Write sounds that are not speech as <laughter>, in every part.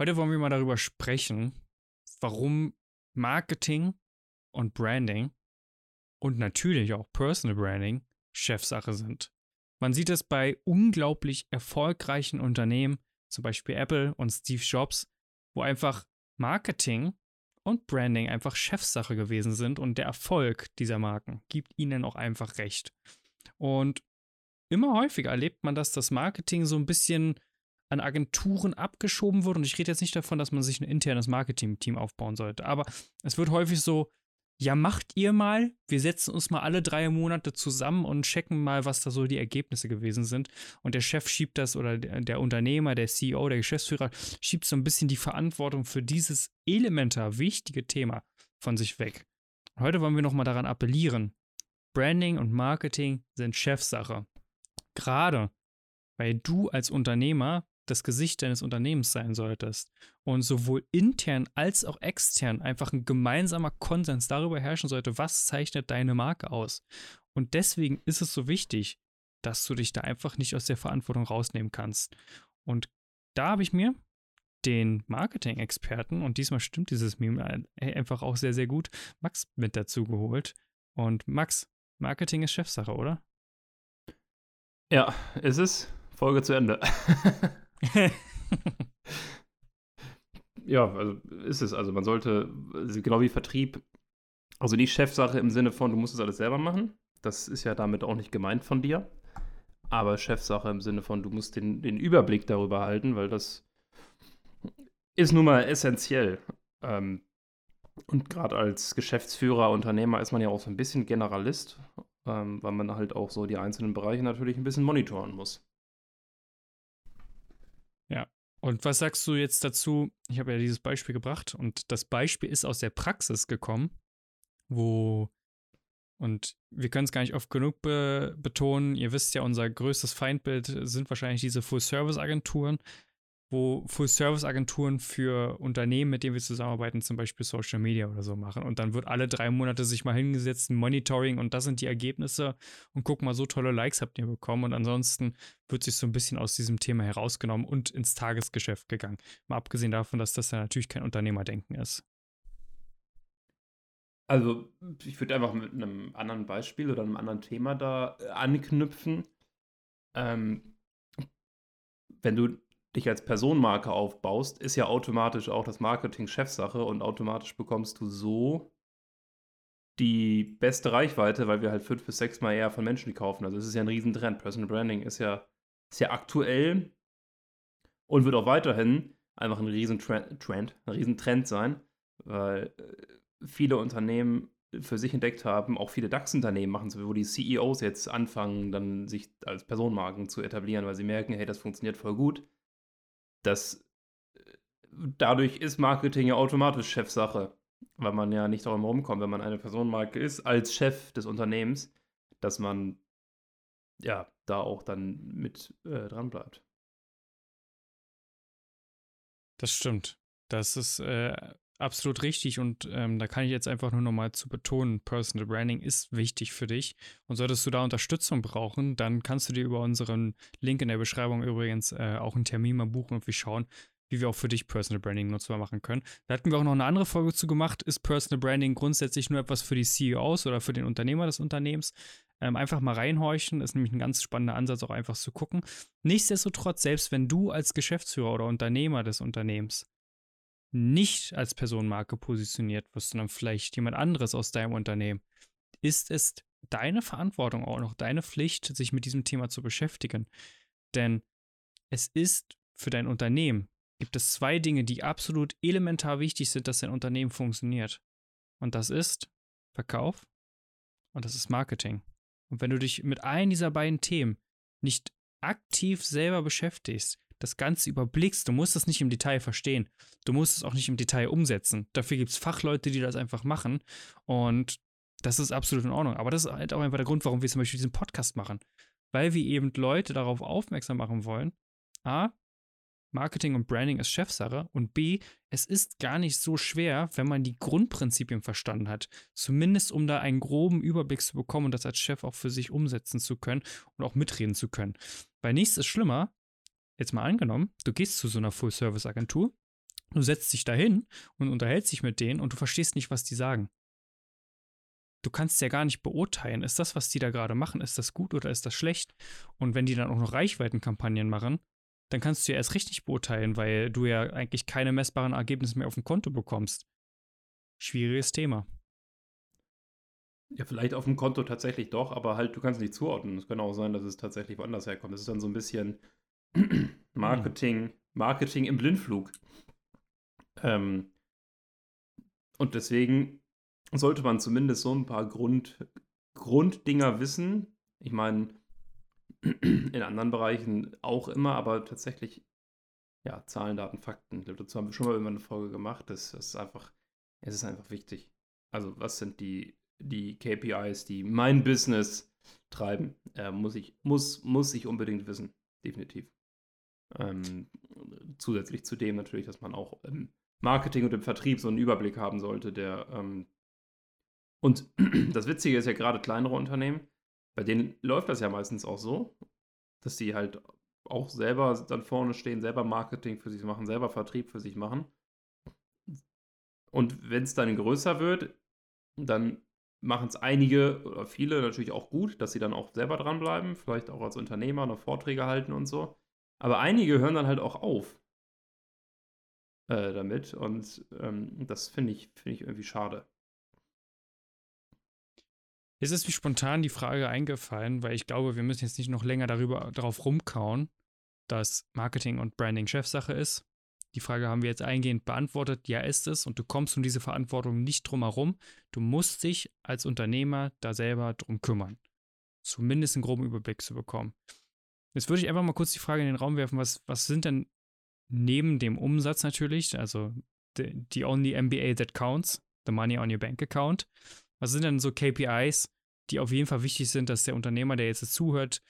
Heute wollen wir mal darüber sprechen, warum Marketing und Branding und natürlich auch Personal Branding Chefsache sind. Man sieht es bei unglaublich erfolgreichen Unternehmen, zum Beispiel Apple und Steve Jobs, wo einfach Marketing und Branding einfach Chefsache gewesen sind und der Erfolg dieser Marken gibt ihnen auch einfach recht. Und immer häufiger erlebt man, dass das Marketing so ein bisschen an Agenturen abgeschoben wurde. Und ich rede jetzt nicht davon, dass man sich ein internes Marketing-Team aufbauen sollte. Aber es wird häufig so, ja, macht ihr mal, wir setzen uns mal alle drei Monate zusammen und checken mal, was da so die Ergebnisse gewesen sind. Und der Chef schiebt das oder der, Unternehmer, der CEO, der Geschäftsführer schiebt so ein bisschen die Verantwortung für dieses elementar wichtige Thema von sich weg. Heute wollen wir nochmal daran appellieren. Branding und Marketing sind Chefsache. Gerade weil du als Unternehmer das Gesicht deines Unternehmens sein solltest und sowohl intern als auch extern einfach ein gemeinsamer Konsens darüber herrschen sollte, was zeichnet deine Marke aus. Und deswegen ist es so wichtig, dass du dich da einfach nicht aus der Verantwortung rausnehmen kannst. Und da habe ich mir den Marketing-Experten, und diesmal stimmt dieses Meme einfach auch sehr, sehr gut, Max mit dazu geholt. Und Max, Marketing ist Chefsache, oder? Ja, ist es. Folge zu Ende. <laughs> <laughs> ja, also ist es. Also man sollte, genau wie Vertrieb, also die Chefsache im Sinne von, du musst es alles selber machen. Das ist ja damit auch nicht gemeint von dir. Aber Chefsache im Sinne von, du musst den, den Überblick darüber halten, weil das ist nun mal essentiell. Ähm, und gerade als Geschäftsführer, Unternehmer ist man ja auch so ein bisschen Generalist, ähm, weil man halt auch so die einzelnen Bereiche natürlich ein bisschen monitoren muss. Und was sagst du jetzt dazu? Ich habe ja dieses Beispiel gebracht und das Beispiel ist aus der Praxis gekommen, wo, und wir können es gar nicht oft genug be betonen, ihr wisst ja, unser größtes Feindbild sind wahrscheinlich diese Full-Service-Agenturen, wo Full-Service-Agenturen für Unternehmen, mit denen wir zusammenarbeiten, zum Beispiel Social Media oder so machen. Und dann wird alle drei Monate sich mal hingesetzt, ein Monitoring und das sind die Ergebnisse und guck mal, so tolle Likes habt ihr bekommen. Und ansonsten wird sich so ein bisschen aus diesem Thema herausgenommen und ins Tagesgeschäft gegangen. Mal abgesehen davon, dass das ja natürlich kein Unternehmerdenken ist. Also, ich würde einfach mit einem anderen Beispiel oder einem anderen Thema da äh, anknüpfen. Ähm, wenn du dich als Personenmarke aufbaust, ist ja automatisch auch das Marketing Chefsache und automatisch bekommst du so die beste Reichweite, weil wir halt fünf bis sechs Mal eher von Menschen kaufen. Also es ist ja ein Riesentrend. Personal Branding ist ja, ist ja aktuell und wird auch weiterhin einfach ein Riesentrend, Trend, ein Riesentrend sein, weil äh, viele Unternehmen für sich entdeckt haben, auch viele DAX-Unternehmen machen so, wo die CEOs jetzt anfangen, dann sich als Personenmarken zu etablieren, weil sie merken, hey, das funktioniert voll gut das dadurch ist Marketing ja automatisch Chefsache, weil man ja nicht darum rumkommt, wenn man eine Personenmarke ist, als Chef des Unternehmens, dass man ja da auch dann mit äh, dran bleibt. Das stimmt. Das ist äh, absolut richtig und ähm, da kann ich jetzt einfach nur nochmal zu betonen, Personal Branding ist wichtig für dich und solltest du da Unterstützung brauchen, dann kannst du dir über unseren Link in der Beschreibung übrigens äh, auch einen Termin mal buchen und wir schauen, wie wir auch für dich Personal Branding nutzbar machen können. Da hatten wir auch noch eine andere Folge zu gemacht. Ist Personal Branding grundsätzlich nur etwas für die CEOs oder für den Unternehmer des Unternehmens? Ähm, einfach mal reinhorchen, ist nämlich ein ganz spannender Ansatz, auch einfach zu gucken. Nichtsdestotrotz, selbst wenn du als Geschäftsführer oder Unternehmer des Unternehmens nicht als Personenmarke positioniert wirst, sondern vielleicht jemand anderes aus deinem Unternehmen, ist es deine Verantwortung auch noch, deine Pflicht, sich mit diesem Thema zu beschäftigen. Denn es ist für dein Unternehmen, gibt es zwei Dinge, die absolut elementar wichtig sind, dass dein Unternehmen funktioniert. Und das ist Verkauf und das ist Marketing. Und wenn du dich mit einem dieser beiden Themen nicht aktiv selber beschäftigst, das Ganze überblickst. Du musst es nicht im Detail verstehen. Du musst es auch nicht im Detail umsetzen. Dafür gibt es Fachleute, die das einfach machen. Und das ist absolut in Ordnung. Aber das ist halt auch einfach der Grund, warum wir zum Beispiel diesen Podcast machen. Weil wir eben Leute darauf aufmerksam machen wollen. A, Marketing und Branding ist Chefsache. Und B, es ist gar nicht so schwer, wenn man die Grundprinzipien verstanden hat. Zumindest um da einen groben Überblick zu bekommen und das als Chef auch für sich umsetzen zu können und auch mitreden zu können. Weil nichts ist schlimmer, jetzt mal angenommen, du gehst zu so einer Full-Service-Agentur Du setzt dich dahin und unterhältst dich mit denen und du verstehst nicht, was die sagen. Du kannst ja gar nicht beurteilen, ist das, was die da gerade machen, ist das gut oder ist das schlecht? Und wenn die dann auch noch Reichweitenkampagnen machen, dann kannst du ja erst richtig beurteilen, weil du ja eigentlich keine messbaren Ergebnisse mehr auf dem Konto bekommst. Schwieriges Thema. Ja, vielleicht auf dem Konto tatsächlich doch, aber halt, du kannst nicht zuordnen. Es kann auch sein, dass es tatsächlich woanders herkommt. Das ist dann so ein bisschen Marketing, Marketing im Blindflug. Ähm, und deswegen sollte man zumindest so ein paar Grund, Grunddinger wissen. Ich meine, <clears throat> in anderen Bereichen auch immer, aber tatsächlich, ja, Zahlen, Daten, Fakten. Dazu haben wir schon mal irgendwann eine Folge gemacht. Das, das ist einfach, es ist einfach wichtig. Also, was sind die, die KPIs, die mein Business treiben? Äh, muss, ich, muss, muss ich unbedingt wissen. Definitiv. Ähm, zusätzlich zu dem natürlich, dass man auch im Marketing und im Vertrieb so einen Überblick haben sollte, der ähm, und <clears throat> das Witzige ist ja gerade kleinere Unternehmen, bei denen läuft das ja meistens auch so, dass die halt auch selber dann vorne stehen, selber Marketing für sich machen, selber Vertrieb für sich machen. Und wenn es dann größer wird, dann machen es einige oder viele natürlich auch gut, dass sie dann auch selber dranbleiben, vielleicht auch als Unternehmer noch Vorträge halten und so. Aber einige hören dann halt auch auf äh, damit und ähm, das finde ich, find ich irgendwie schade. Jetzt ist mir spontan die Frage eingefallen, weil ich glaube, wir müssen jetzt nicht noch länger darüber darauf rumkauen, dass Marketing und Branding Chefsache ist. Die Frage haben wir jetzt eingehend beantwortet. Ja, ist es. Und du kommst um diese Verantwortung nicht drum herum. Du musst dich als Unternehmer da selber drum kümmern. Zumindest einen groben Überblick zu bekommen. Jetzt würde ich einfach mal kurz die Frage in den Raum werfen, was, was sind denn neben dem Umsatz natürlich, also the, the only MBA that counts, the money on your bank account, was sind denn so KPIs, die auf jeden Fall wichtig sind, dass der Unternehmer, der jetzt zuhört,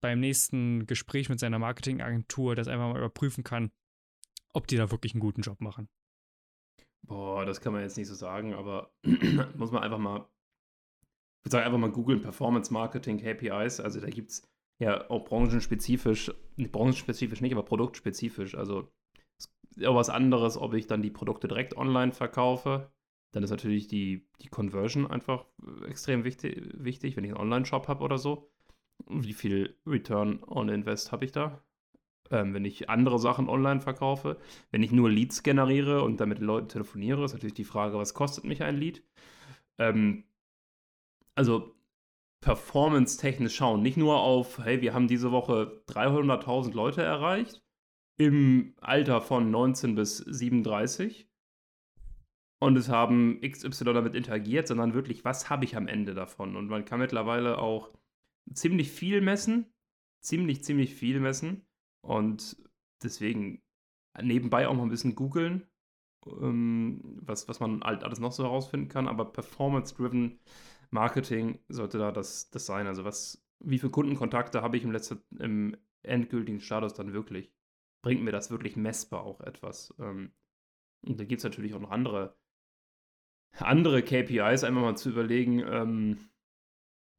beim nächsten Gespräch mit seiner Marketingagentur das einfach mal überprüfen kann, ob die da wirklich einen guten Job machen? Boah, das kann man jetzt nicht so sagen, aber <clears throat> muss man einfach mal, ich würde sagen, einfach mal googeln, Performance Marketing KPIs. Also da gibt es ja auch branchenspezifisch, nicht branchenspezifisch nicht, aber produktspezifisch. Also ist auch was anderes, ob ich dann die Produkte direkt online verkaufe dann ist natürlich die, die Conversion einfach äh, extrem wichtig, wichtig wenn ich einen Online-Shop habe oder so. Wie viel Return on Invest habe ich da? Ähm, wenn ich andere Sachen online verkaufe, wenn ich nur Leads generiere und dann mit den Leuten telefoniere, ist natürlich die Frage, was kostet mich ein Lead? Ähm, also performance-technisch schauen, nicht nur auf, hey, wir haben diese Woche 300.000 Leute erreicht im Alter von 19 bis 37, und es haben XY damit interagiert, sondern wirklich, was habe ich am Ende davon? Und man kann mittlerweile auch ziemlich viel messen, ziemlich, ziemlich viel messen. Und deswegen nebenbei auch mal ein bisschen googeln, ähm, was, was man halt alles noch so herausfinden kann. Aber Performance-Driven Marketing sollte da das, das sein. Also was, wie viele Kundenkontakte habe ich im, letzten, im endgültigen Status dann wirklich? Bringt mir das wirklich messbar auch etwas? Ähm, und da gibt es natürlich auch noch andere andere KPIs einmal mal zu überlegen, ähm,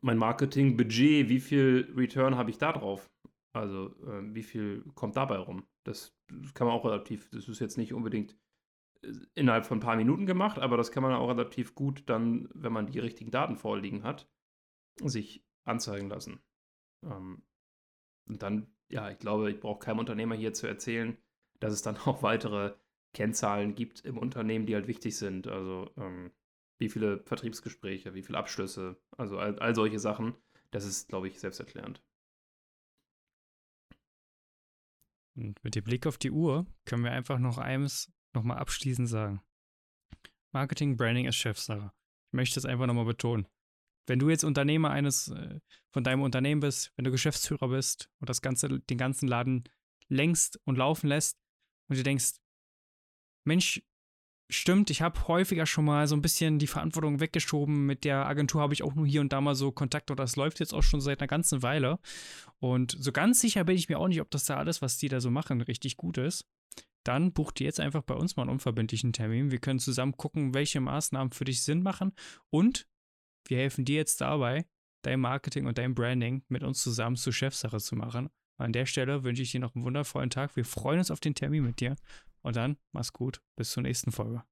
mein Marketing-Budget, wie viel Return habe ich da drauf? Also, äh, wie viel kommt dabei rum? Das, kann man auch relativ, das ist jetzt nicht unbedingt innerhalb von ein paar Minuten gemacht, aber das kann man auch relativ gut dann, wenn man die richtigen Daten vorliegen hat, sich anzeigen lassen. Ähm, und dann, ja, ich glaube, ich brauche keinem Unternehmer hier zu erzählen, dass es dann <laughs> auch weitere Kennzahlen gibt im Unternehmen, die halt wichtig sind. Also ähm, wie viele Vertriebsgespräche, wie viele Abschlüsse, also all, all solche Sachen. Das ist, glaube ich, selbsterklärend. Und mit dem Blick auf die Uhr können wir einfach noch eines nochmal abschließend sagen. Marketing, Branding ist Chefsache. Ich möchte es einfach nochmal betonen. Wenn du jetzt Unternehmer eines äh, von deinem Unternehmen bist, wenn du Geschäftsführer bist und das ganze, den ganzen Laden längst und laufen lässt und du denkst, Mensch, stimmt, ich habe häufiger schon mal so ein bisschen die Verantwortung weggeschoben. Mit der Agentur habe ich auch nur hier und da mal so Kontakt oder das läuft jetzt auch schon seit einer ganzen Weile. Und so ganz sicher bin ich mir auch nicht, ob das da alles, was die da so machen, richtig gut ist. Dann buch dir jetzt einfach bei uns mal einen unverbindlichen Termin. Wir können zusammen gucken, welche Maßnahmen für dich Sinn machen und wir helfen dir jetzt dabei, dein Marketing und dein Branding mit uns zusammen zur Chefsache zu machen. An der Stelle wünsche ich dir noch einen wundervollen Tag. Wir freuen uns auf den Termin mit dir Und dann, mach's gut. Bis zur nächsten Folge.